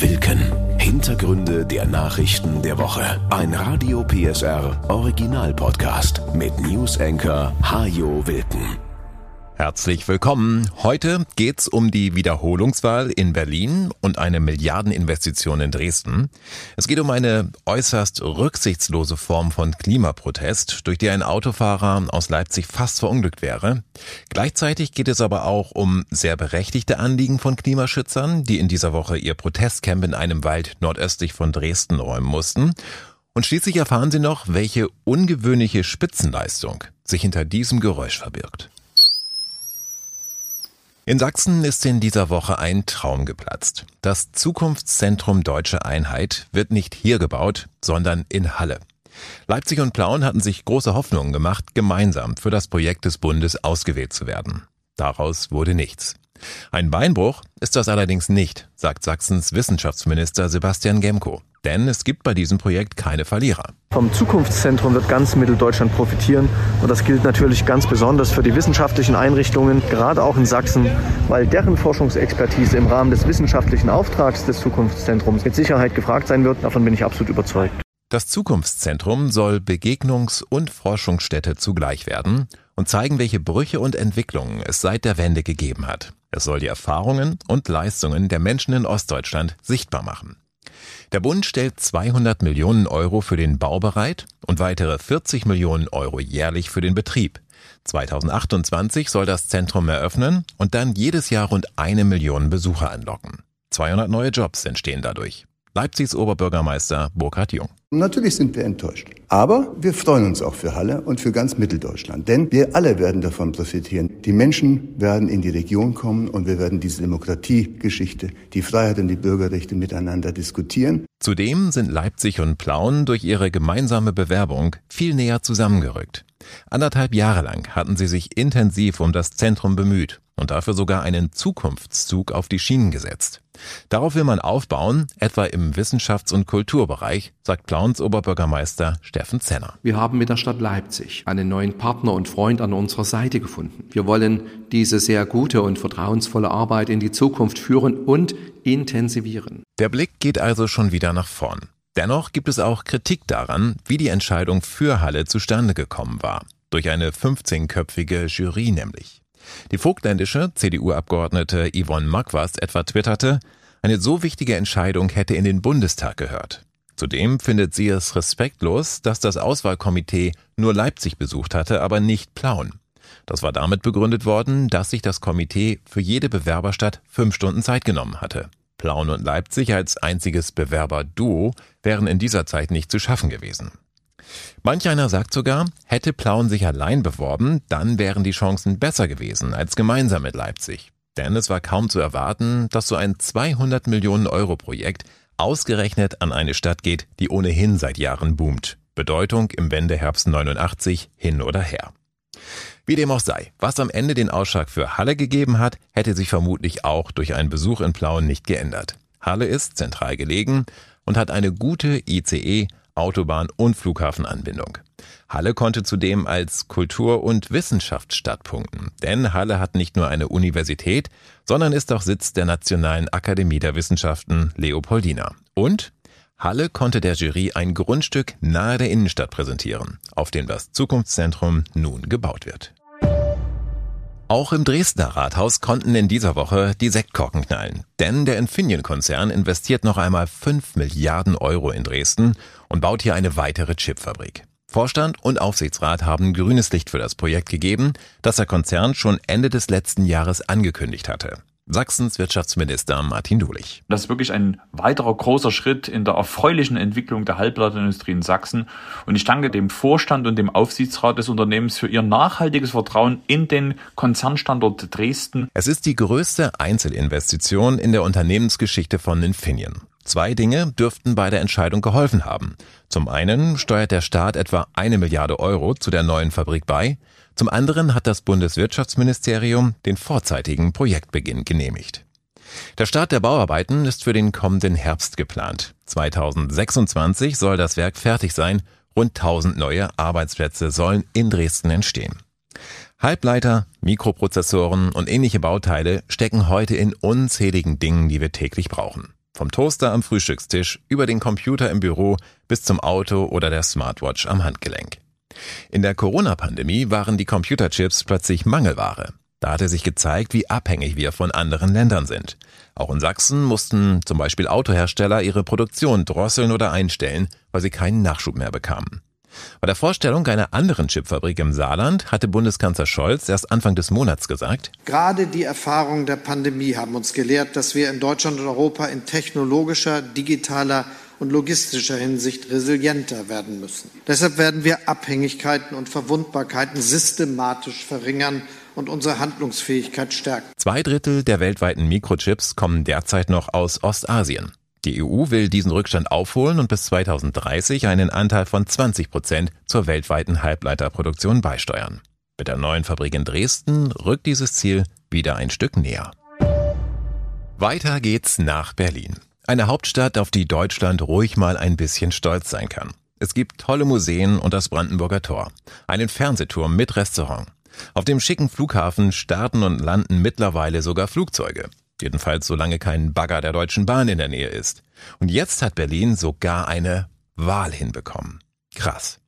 Wilken. Hintergründe der Nachrichten der Woche. Ein Radio PSR Original Podcast mit News Anchor Hajo Wilken. Herzlich willkommen. Heute geht's um die Wiederholungswahl in Berlin und eine Milliardeninvestition in Dresden. Es geht um eine äußerst rücksichtslose Form von Klimaprotest, durch die ein Autofahrer aus Leipzig fast verunglückt wäre. Gleichzeitig geht es aber auch um sehr berechtigte Anliegen von Klimaschützern, die in dieser Woche ihr Protestcamp in einem Wald nordöstlich von Dresden räumen mussten. Und schließlich erfahren Sie noch, welche ungewöhnliche Spitzenleistung sich hinter diesem Geräusch verbirgt. In Sachsen ist in dieser Woche ein Traum geplatzt. Das Zukunftszentrum Deutsche Einheit wird nicht hier gebaut, sondern in Halle. Leipzig und Plauen hatten sich große Hoffnungen gemacht, gemeinsam für das Projekt des Bundes ausgewählt zu werden. Daraus wurde nichts. Ein Beinbruch ist das allerdings nicht, sagt Sachsens Wissenschaftsminister Sebastian Gemko. Denn es gibt bei diesem Projekt keine Verlierer. Vom Zukunftszentrum wird ganz Mitteldeutschland profitieren. Und das gilt natürlich ganz besonders für die wissenschaftlichen Einrichtungen, gerade auch in Sachsen, weil deren Forschungsexpertise im Rahmen des wissenschaftlichen Auftrags des Zukunftszentrums mit Sicherheit gefragt sein wird. Davon bin ich absolut überzeugt. Das Zukunftszentrum soll Begegnungs- und Forschungsstätte zugleich werden und zeigen, welche Brüche und Entwicklungen es seit der Wende gegeben hat. Es soll die Erfahrungen und Leistungen der Menschen in Ostdeutschland sichtbar machen. Der Bund stellt 200 Millionen Euro für den Bau bereit und weitere 40 Millionen Euro jährlich für den Betrieb. 2028 soll das Zentrum eröffnen und dann jedes Jahr rund eine Million Besucher anlocken. 200 neue Jobs entstehen dadurch. Leipzigs Oberbürgermeister Burkhard Jung. Natürlich sind wir enttäuscht. Aber wir freuen uns auch für Halle und für ganz Mitteldeutschland. Denn wir alle werden davon profitieren. Die Menschen werden in die Region kommen und wir werden diese Demokratiegeschichte, die Freiheit und die Bürgerrechte miteinander diskutieren. Zudem sind Leipzig und Plauen durch ihre gemeinsame Bewerbung viel näher zusammengerückt. Anderthalb Jahre lang hatten sie sich intensiv um das Zentrum bemüht und dafür sogar einen Zukunftszug auf die Schienen gesetzt. Darauf will man aufbauen, etwa im Wissenschafts- und Kulturbereich, sagt Plauns Oberbürgermeister Steffen Zenner. Wir haben mit der Stadt Leipzig einen neuen Partner und Freund an unserer Seite gefunden. Wir wollen diese sehr gute und vertrauensvolle Arbeit in die Zukunft führen und intensivieren. Der Blick geht also schon wieder nach vorn. Dennoch gibt es auch Kritik daran, wie die Entscheidung für Halle zustande gekommen war. Durch eine 15-köpfige Jury nämlich. Die vogtländische CDU-Abgeordnete Yvonne Magwas etwa twitterte, eine so wichtige Entscheidung hätte in den Bundestag gehört. Zudem findet sie es respektlos, dass das Auswahlkomitee nur Leipzig besucht hatte, aber nicht Plauen. Das war damit begründet worden, dass sich das Komitee für jede Bewerberstadt fünf Stunden Zeit genommen hatte. Plauen und Leipzig als einziges Bewerberduo wären in dieser Zeit nicht zu schaffen gewesen. Manch einer sagt sogar, hätte Plauen sich allein beworben, dann wären die Chancen besser gewesen als gemeinsam mit Leipzig. Denn es war kaum zu erwarten, dass so ein 200 Millionen Euro Projekt ausgerechnet an eine Stadt geht, die ohnehin seit Jahren boomt. Bedeutung im Wendeherbst 89 hin oder her. Wie dem auch sei, was am Ende den Ausschlag für Halle gegeben hat, hätte sich vermutlich auch durch einen Besuch in Plauen nicht geändert. Halle ist zentral gelegen und hat eine gute ICE, Autobahn und Flughafenanbindung. Halle konnte zudem als Kultur- und Wissenschaftsstadt punkten, denn Halle hat nicht nur eine Universität, sondern ist auch Sitz der Nationalen Akademie der Wissenschaften Leopoldina. Und Halle konnte der Jury ein Grundstück nahe der Innenstadt präsentieren, auf dem das Zukunftszentrum nun gebaut wird. Auch im Dresdner Rathaus konnten in dieser Woche die Sektkorken knallen. Denn der Infineon-Konzern investiert noch einmal 5 Milliarden Euro in Dresden und baut hier eine weitere Chipfabrik. Vorstand und Aufsichtsrat haben grünes Licht für das Projekt gegeben, das der Konzern schon Ende des letzten Jahres angekündigt hatte. Sachsens Wirtschaftsminister Martin Dulich. Das ist wirklich ein weiterer großer Schritt in der erfreulichen Entwicklung der Halbleiterindustrie in Sachsen. Und ich danke dem Vorstand und dem Aufsichtsrat des Unternehmens für ihr nachhaltiges Vertrauen in den Konzernstandort Dresden. Es ist die größte Einzelinvestition in der Unternehmensgeschichte von Infineon. Zwei Dinge dürften bei der Entscheidung geholfen haben. Zum einen steuert der Staat etwa eine Milliarde Euro zu der neuen Fabrik bei. Zum anderen hat das Bundeswirtschaftsministerium den vorzeitigen Projektbeginn genehmigt. Der Start der Bauarbeiten ist für den kommenden Herbst geplant. 2026 soll das Werk fertig sein. Rund 1000 neue Arbeitsplätze sollen in Dresden entstehen. Halbleiter, Mikroprozessoren und ähnliche Bauteile stecken heute in unzähligen Dingen, die wir täglich brauchen. Vom Toaster am Frühstückstisch über den Computer im Büro bis zum Auto oder der Smartwatch am Handgelenk. In der Corona-Pandemie waren die Computerchips plötzlich Mangelware. Da hatte sich gezeigt, wie abhängig wir von anderen Ländern sind. Auch in Sachsen mussten zum Beispiel Autohersteller ihre Produktion drosseln oder einstellen, weil sie keinen Nachschub mehr bekamen. Bei der Vorstellung einer anderen Chipfabrik im Saarland hatte Bundeskanzler Scholz erst Anfang des Monats gesagt, Gerade die Erfahrungen der Pandemie haben uns gelehrt, dass wir in Deutschland und Europa in technologischer, digitaler und logistischer Hinsicht resilienter werden müssen. Deshalb werden wir Abhängigkeiten und Verwundbarkeiten systematisch verringern und unsere Handlungsfähigkeit stärken. Zwei Drittel der weltweiten Mikrochips kommen derzeit noch aus Ostasien. Die EU will diesen Rückstand aufholen und bis 2030 einen Anteil von 20 Prozent zur weltweiten Halbleiterproduktion beisteuern. Mit der neuen Fabrik in Dresden rückt dieses Ziel wieder ein Stück näher. Weiter geht's nach Berlin. Eine Hauptstadt, auf die Deutschland ruhig mal ein bisschen stolz sein kann. Es gibt tolle Museen und das Brandenburger Tor. Einen Fernsehturm mit Restaurant. Auf dem schicken Flughafen starten und landen mittlerweile sogar Flugzeuge. Jedenfalls solange kein Bagger der Deutschen Bahn in der Nähe ist. Und jetzt hat Berlin sogar eine Wahl hinbekommen. Krass.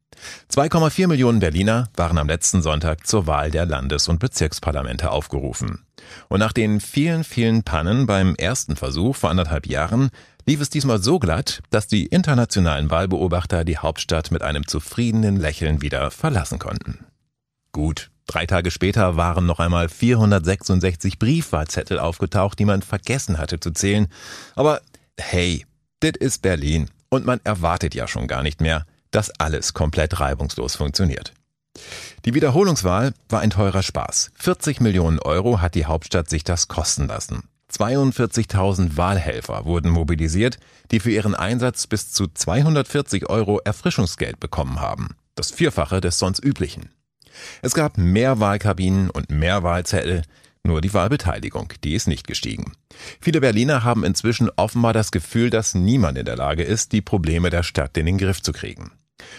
2,4 Millionen Berliner waren am letzten Sonntag zur Wahl der Landes- und Bezirksparlamente aufgerufen. Und nach den vielen, vielen Pannen beim ersten Versuch vor anderthalb Jahren lief es diesmal so glatt, dass die internationalen Wahlbeobachter die Hauptstadt mit einem zufriedenen Lächeln wieder verlassen konnten. Gut, drei Tage später waren noch einmal 466 Briefwahlzettel aufgetaucht, die man vergessen hatte zu zählen. Aber hey, dit ist Berlin und man erwartet ja schon gar nicht mehr, dass alles komplett reibungslos funktioniert. Die Wiederholungswahl war ein teurer Spaß. 40 Millionen Euro hat die Hauptstadt sich das kosten lassen. 42.000 Wahlhelfer wurden mobilisiert, die für ihren Einsatz bis zu 240 Euro Erfrischungsgeld bekommen haben. Das Vierfache des sonst üblichen. Es gab mehr Wahlkabinen und mehr Wahlzettel, nur die Wahlbeteiligung, die ist nicht gestiegen. Viele Berliner haben inzwischen offenbar das Gefühl, dass niemand in der Lage ist, die Probleme der Stadt in den Griff zu kriegen.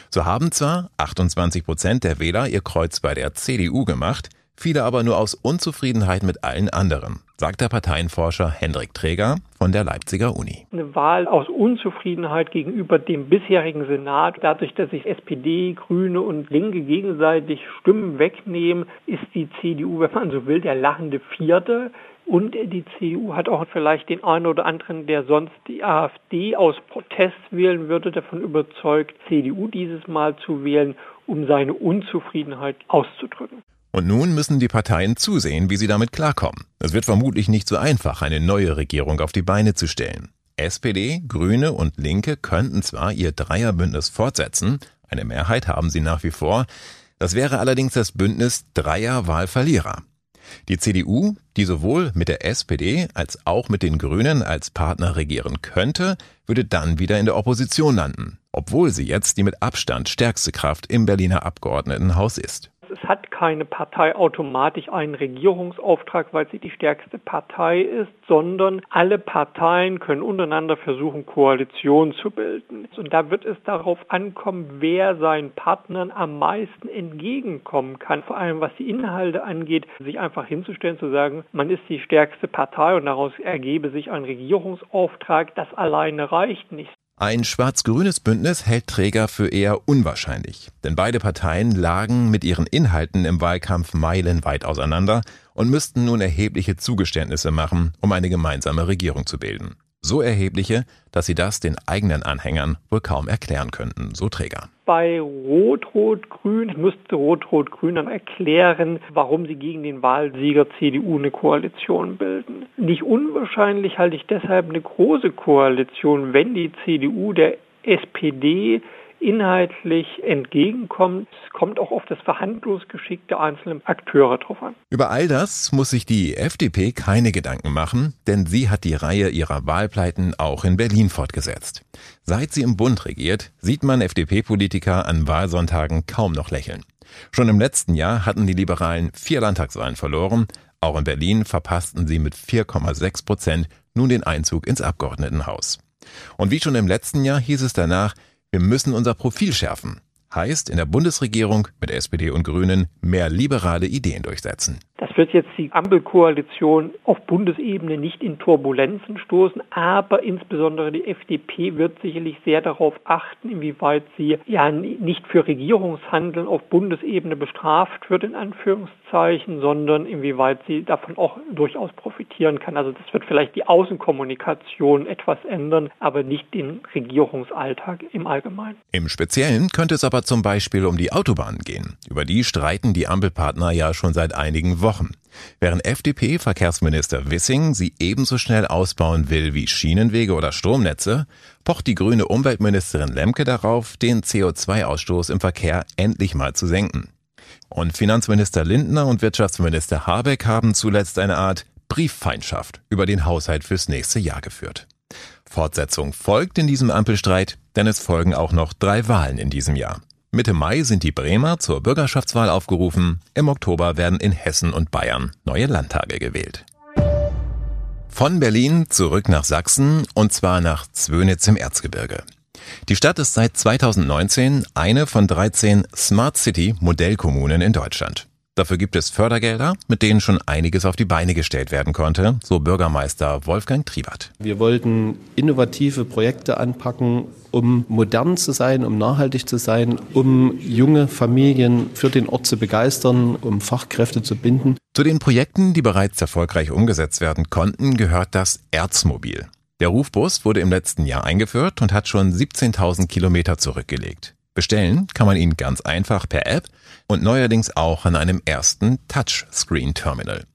So haben zwar 28 Prozent der Wähler ihr Kreuz bei der CDU gemacht, viele aber nur aus Unzufriedenheit mit allen anderen, sagt der Parteienforscher Hendrik Träger von der Leipziger Uni. Eine Wahl aus Unzufriedenheit gegenüber dem bisherigen Senat, dadurch, dass sich SPD, Grüne und Linke gegenseitig Stimmen wegnehmen, ist die CDU, wenn man so will, der lachende Vierte. Und die CDU hat auch vielleicht den einen oder anderen, der sonst die AfD aus Protest wählen würde, davon überzeugt, CDU dieses Mal zu wählen, um seine Unzufriedenheit auszudrücken. Und nun müssen die Parteien zusehen, wie sie damit klarkommen. Es wird vermutlich nicht so einfach, eine neue Regierung auf die Beine zu stellen. SPD, Grüne und Linke könnten zwar ihr Dreierbündnis fortsetzen, eine Mehrheit haben sie nach wie vor, das wäre allerdings das Bündnis Dreier Wahlverlierer. Die CDU, die sowohl mit der SPD als auch mit den Grünen als Partner regieren könnte, würde dann wieder in der Opposition landen, obwohl sie jetzt die mit Abstand stärkste Kraft im Berliner Abgeordnetenhaus ist. Es hat keine Partei automatisch einen Regierungsauftrag, weil sie die stärkste Partei ist, sondern alle Parteien können untereinander versuchen, Koalitionen zu bilden. Und da wird es darauf ankommen, wer seinen Partnern am meisten entgegenkommen kann, vor allem was die Inhalte angeht, sich einfach hinzustellen, zu sagen, man ist die stärkste Partei und daraus ergebe sich ein Regierungsauftrag, das alleine reicht nicht. Ein schwarz-grünes Bündnis hält Träger für eher unwahrscheinlich, denn beide Parteien lagen mit ihren Inhalten im Wahlkampf meilenweit auseinander und müssten nun erhebliche Zugeständnisse machen, um eine gemeinsame Regierung zu bilden. So erhebliche, dass sie das den eigenen Anhängern wohl kaum erklären könnten, so Träger. Bei Rot-Rot-Grün müsste Rot-Rot-Grün dann erklären, warum sie gegen den Wahlsieger CDU eine Koalition bilden. Nicht unwahrscheinlich halte ich deshalb eine große Koalition, wenn die CDU der SPD inhaltlich entgegenkommt. Es kommt auch auf das Verhandlungsgeschick der einzelnen Akteure drauf an. Über all das muss sich die FDP keine Gedanken machen, denn sie hat die Reihe ihrer Wahlpleiten auch in Berlin fortgesetzt. Seit sie im Bund regiert, sieht man FDP-Politiker an Wahlsonntagen kaum noch lächeln. Schon im letzten Jahr hatten die Liberalen vier Landtagswahlen verloren. Auch in Berlin verpassten sie mit 4,6 Prozent nun den Einzug ins Abgeordnetenhaus. Und wie schon im letzten Jahr hieß es danach, wir müssen unser Profil schärfen. Heißt in der Bundesregierung mit SPD und Grünen mehr liberale Ideen durchsetzen. Das wird jetzt die Ampelkoalition auf Bundesebene nicht in Turbulenzen stoßen, aber insbesondere die FDP wird sicherlich sehr darauf achten, inwieweit sie ja nicht für Regierungshandeln auf Bundesebene bestraft wird, in Anführungszeichen, sondern inwieweit sie davon auch durchaus profitieren kann. Also das wird vielleicht die Außenkommunikation etwas ändern, aber nicht den Regierungsalltag im Allgemeinen. Im Speziellen könnte es aber zum Beispiel um die Autobahnen gehen. Über die streiten die Ampelpartner ja schon seit einigen Wochen. Wochen. Während FDP-Verkehrsminister Wissing sie ebenso schnell ausbauen will wie Schienenwege oder Stromnetze, pocht die grüne Umweltministerin Lemke darauf, den CO2-Ausstoß im Verkehr endlich mal zu senken. Und Finanzminister Lindner und Wirtschaftsminister Habeck haben zuletzt eine Art Brieffeindschaft über den Haushalt fürs nächste Jahr geführt. Fortsetzung folgt in diesem Ampelstreit, denn es folgen auch noch drei Wahlen in diesem Jahr. Mitte Mai sind die Bremer zur Bürgerschaftswahl aufgerufen. Im Oktober werden in Hessen und Bayern neue Landtage gewählt. Von Berlin zurück nach Sachsen und zwar nach Zwönitz im Erzgebirge. Die Stadt ist seit 2019 eine von 13 Smart City Modellkommunen in Deutschland. Dafür gibt es Fördergelder, mit denen schon einiges auf die Beine gestellt werden konnte, so Bürgermeister Wolfgang Triebert. Wir wollten innovative Projekte anpacken, um modern zu sein, um nachhaltig zu sein, um junge Familien für den Ort zu begeistern, um Fachkräfte zu binden. Zu den Projekten, die bereits erfolgreich umgesetzt werden konnten, gehört das Erzmobil. Der Rufbus wurde im letzten Jahr eingeführt und hat schon 17.000 Kilometer zurückgelegt. Bestellen kann man ihn ganz einfach per App und neuerdings auch an einem ersten Touchscreen-Terminal.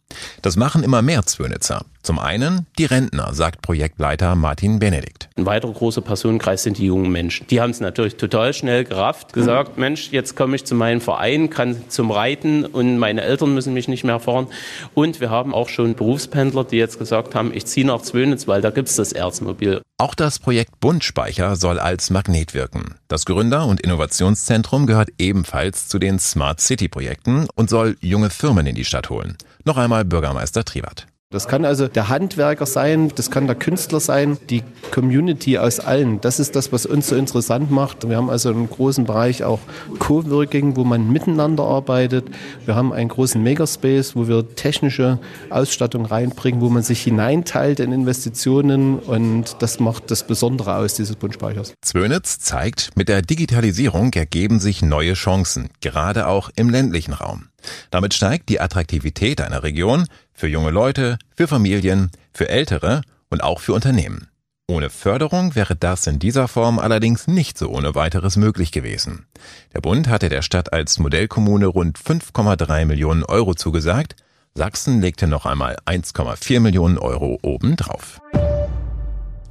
Das machen immer mehr Zwönitzer. Zum einen die Rentner, sagt Projektleiter Martin Benedikt. Ein weiterer großer Personenkreis sind die jungen Menschen. Die haben es natürlich total schnell gerafft, gesagt, Mensch, jetzt komme ich zu meinem Verein, kann zum Reiten und meine Eltern müssen mich nicht mehr fahren. Und wir haben auch schon Berufspendler, die jetzt gesagt haben, ich ziehe nach Zwönitz, weil da gibt es das Erzmobil. Auch das Projekt Bundspeicher soll als Magnet wirken. Das Gründer- und Innovationszentrum gehört ebenfalls zu den Smart City Projekten und soll junge Firmen in die Stadt holen. Noch einmal Bürgermeister Triwart. Das kann also der Handwerker sein, das kann der Künstler sein, die Community aus allen. Das ist das, was uns so interessant macht. Wir haben also einen großen Bereich auch Coworking, wo man miteinander arbeitet. Wir haben einen großen Makerspace, wo wir technische Ausstattung reinbringen, wo man sich hineinteilt in Investitionen und das macht das Besondere aus dieses Bundspeichers. Zwönitz zeigt, mit der Digitalisierung ergeben sich neue Chancen, gerade auch im ländlichen Raum. Damit steigt die Attraktivität einer Region für junge Leute, für Familien, für Ältere und auch für Unternehmen. Ohne Förderung wäre das in dieser Form allerdings nicht so ohne weiteres möglich gewesen. Der Bund hatte der Stadt als Modellkommune rund 5,3 Millionen Euro zugesagt. Sachsen legte noch einmal 1,4 Millionen Euro obendrauf.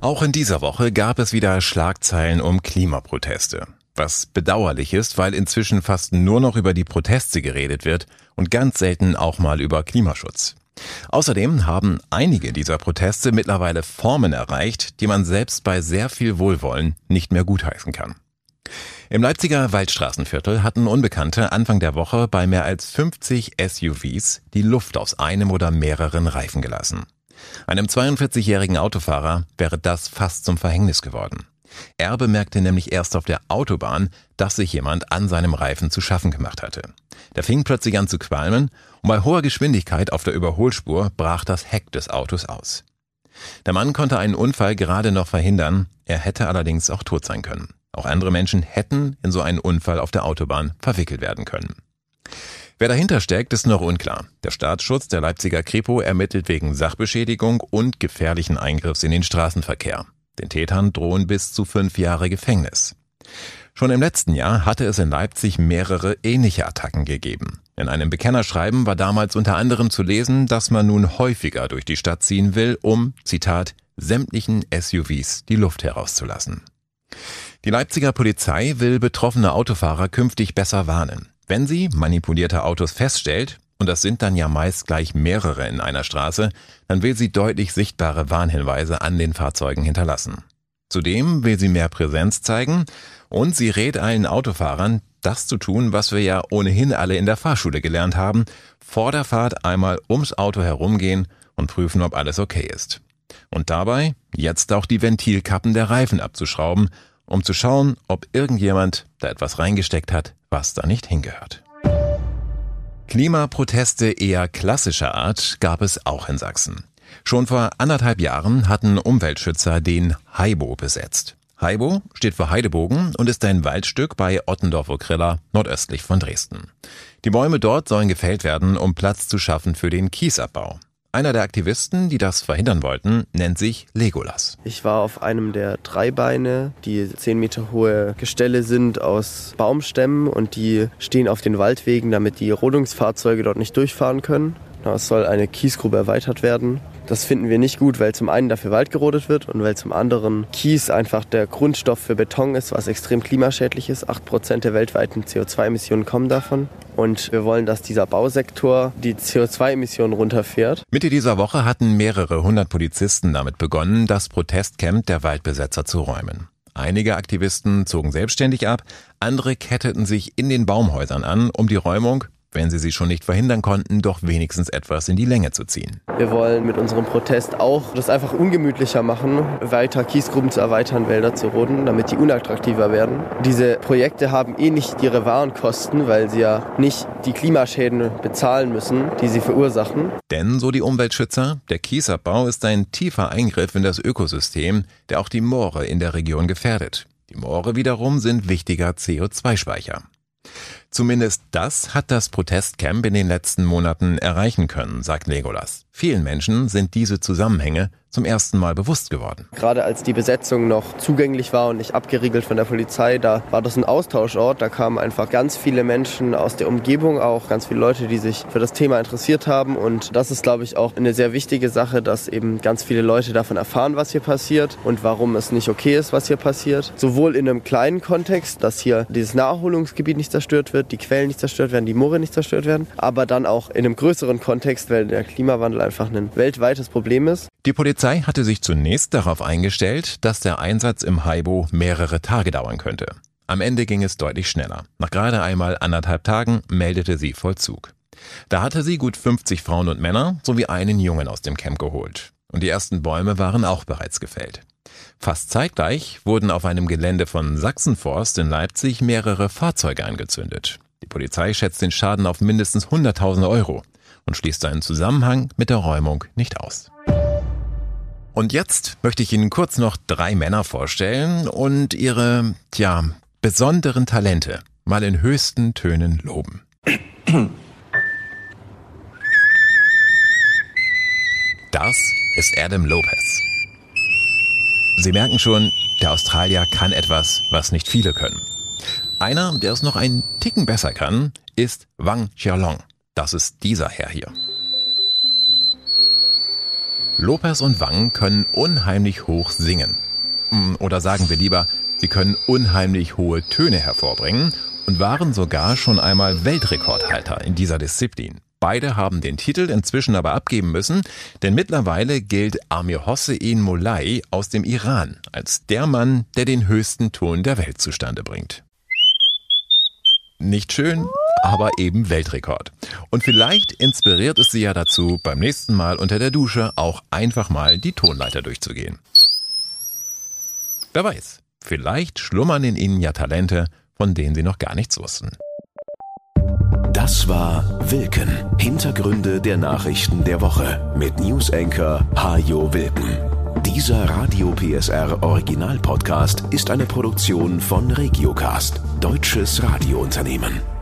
Auch in dieser Woche gab es wieder Schlagzeilen um Klimaproteste. Was bedauerlich ist, weil inzwischen fast nur noch über die Proteste geredet wird und ganz selten auch mal über Klimaschutz. Außerdem haben einige dieser Proteste mittlerweile Formen erreicht, die man selbst bei sehr viel Wohlwollen nicht mehr gutheißen kann. Im Leipziger Waldstraßenviertel hatten Unbekannte Anfang der Woche bei mehr als 50 SUVs die Luft aus einem oder mehreren Reifen gelassen. Einem 42-jährigen Autofahrer wäre das fast zum Verhängnis geworden. Er bemerkte nämlich erst auf der Autobahn, dass sich jemand an seinem Reifen zu schaffen gemacht hatte. Der fing plötzlich an zu qualmen und bei hoher Geschwindigkeit auf der Überholspur brach das Heck des Autos aus. Der Mann konnte einen Unfall gerade noch verhindern, er hätte allerdings auch tot sein können. Auch andere Menschen hätten in so einen Unfall auf der Autobahn verwickelt werden können. Wer dahinter steckt, ist noch unklar. Der Staatsschutz der Leipziger Kripo ermittelt wegen Sachbeschädigung und gefährlichen Eingriffs in den Straßenverkehr. Den Tätern drohen bis zu fünf Jahre Gefängnis. Schon im letzten Jahr hatte es in Leipzig mehrere ähnliche Attacken gegeben. In einem Bekennerschreiben war damals unter anderem zu lesen, dass man nun häufiger durch die Stadt ziehen will, um, Zitat, sämtlichen SUVs die Luft herauszulassen. Die Leipziger Polizei will betroffene Autofahrer künftig besser warnen. Wenn sie manipulierte Autos feststellt, und das sind dann ja meist gleich mehrere in einer Straße, dann will sie deutlich sichtbare Warnhinweise an den Fahrzeugen hinterlassen. Zudem will sie mehr Präsenz zeigen und sie rät allen Autofahrern, das zu tun, was wir ja ohnehin alle in der Fahrschule gelernt haben, vor der Fahrt einmal ums Auto herumgehen und prüfen, ob alles okay ist. Und dabei jetzt auch die Ventilkappen der Reifen abzuschrauben, um zu schauen, ob irgendjemand da etwas reingesteckt hat, was da nicht hingehört. Klimaproteste eher klassischer Art gab es auch in Sachsen. Schon vor anderthalb Jahren hatten Umweltschützer den Heibo besetzt. Heibo steht für Heidebogen und ist ein Waldstück bei Ottendorf-Okrilla nordöstlich von Dresden. Die Bäume dort sollen gefällt werden, um Platz zu schaffen für den Kiesabbau. Einer der Aktivisten, die das verhindern wollten, nennt sich Legolas. Ich war auf einem der drei Beine, die zehn Meter hohe Gestelle sind aus Baumstämmen und die stehen auf den Waldwegen, damit die Rodungsfahrzeuge dort nicht durchfahren können. Es soll eine Kiesgrube erweitert werden das finden wir nicht gut, weil zum einen dafür Wald gerodet wird und weil zum anderen Kies einfach der Grundstoff für Beton ist, was extrem klimaschädlich ist. Acht Prozent der weltweiten CO2-Emissionen kommen davon. Und wir wollen, dass dieser Bausektor die CO2-Emissionen runterfährt. Mitte dieser Woche hatten mehrere hundert Polizisten damit begonnen, das Protestcamp der Waldbesetzer zu räumen. Einige Aktivisten zogen selbstständig ab, andere ketteten sich in den Baumhäusern an, um die Räumung wenn sie sie schon nicht verhindern konnten, doch wenigstens etwas in die Länge zu ziehen. Wir wollen mit unserem Protest auch das einfach ungemütlicher machen, weiter Kiesgruben zu erweitern, Wälder zu roden, damit die unattraktiver werden. Diese Projekte haben eh nicht ihre Warenkosten, weil sie ja nicht die Klimaschäden bezahlen müssen, die sie verursachen. Denn, so die Umweltschützer, der Kiesabbau ist ein tiefer Eingriff in das Ökosystem, der auch die Moore in der Region gefährdet. Die Moore wiederum sind wichtiger CO2-Speicher. Zumindest das hat das Protestcamp in den letzten Monaten erreichen können, sagt Legolas. Vielen Menschen sind diese Zusammenhänge zum ersten Mal bewusst geworden. Gerade als die Besetzung noch zugänglich war und nicht abgeriegelt von der Polizei, da war das ein Austauschort. Da kamen einfach ganz viele Menschen aus der Umgebung, auch ganz viele Leute, die sich für das Thema interessiert haben. Und das ist, glaube ich, auch eine sehr wichtige Sache, dass eben ganz viele Leute davon erfahren, was hier passiert und warum es nicht okay ist, was hier passiert. Sowohl in einem kleinen Kontext, dass hier dieses Naherholungsgebiet nicht zerstört wird, die Quellen nicht zerstört werden, die Moore nicht zerstört werden, aber dann auch in einem größeren Kontext, weil der Klimawandel einfach ein weltweites Problem ist. Die Polizei hatte sich zunächst darauf eingestellt, dass der Einsatz im Haibo mehrere Tage dauern könnte. Am Ende ging es deutlich schneller. Nach gerade einmal anderthalb Tagen meldete sie Vollzug. Da hatte sie gut 50 Frauen und Männer sowie einen Jungen aus dem Camp geholt. Und die ersten Bäume waren auch bereits gefällt. Fast zeitgleich wurden auf einem Gelände von Sachsenforst in Leipzig mehrere Fahrzeuge angezündet. Die Polizei schätzt den Schaden auf mindestens 100.000 Euro und schließt seinen Zusammenhang mit der Räumung nicht aus. Und jetzt möchte ich Ihnen kurz noch drei Männer vorstellen und ihre, tja, besonderen Talente mal in höchsten Tönen loben. Das ist Adam Lopez. Sie merken schon, der Australier kann etwas, was nicht viele können. Einer, der es noch einen Ticken besser kann, ist Wang Xiaolong. Das ist dieser Herr hier. Lopez und Wang können unheimlich hoch singen. Hm, oder sagen wir lieber, sie können unheimlich hohe Töne hervorbringen und waren sogar schon einmal Weltrekordhalter in dieser Disziplin. Beide haben den Titel inzwischen aber abgeben müssen, denn mittlerweile gilt Amir Hossein Molai aus dem Iran als der Mann, der den höchsten Ton der Welt zustande bringt. Nicht schön, aber eben Weltrekord. Und vielleicht inspiriert es Sie ja dazu, beim nächsten Mal unter der Dusche auch einfach mal die Tonleiter durchzugehen. Wer weiß, vielleicht schlummern in Ihnen ja Talente, von denen Sie noch gar nichts wussten. Das war Wilken. Hintergründe der Nachrichten der Woche mit Newsenker Hajo Wilken. Dieser Radio PSR Original Podcast ist eine Produktion von Regiocast, deutsches Radiounternehmen.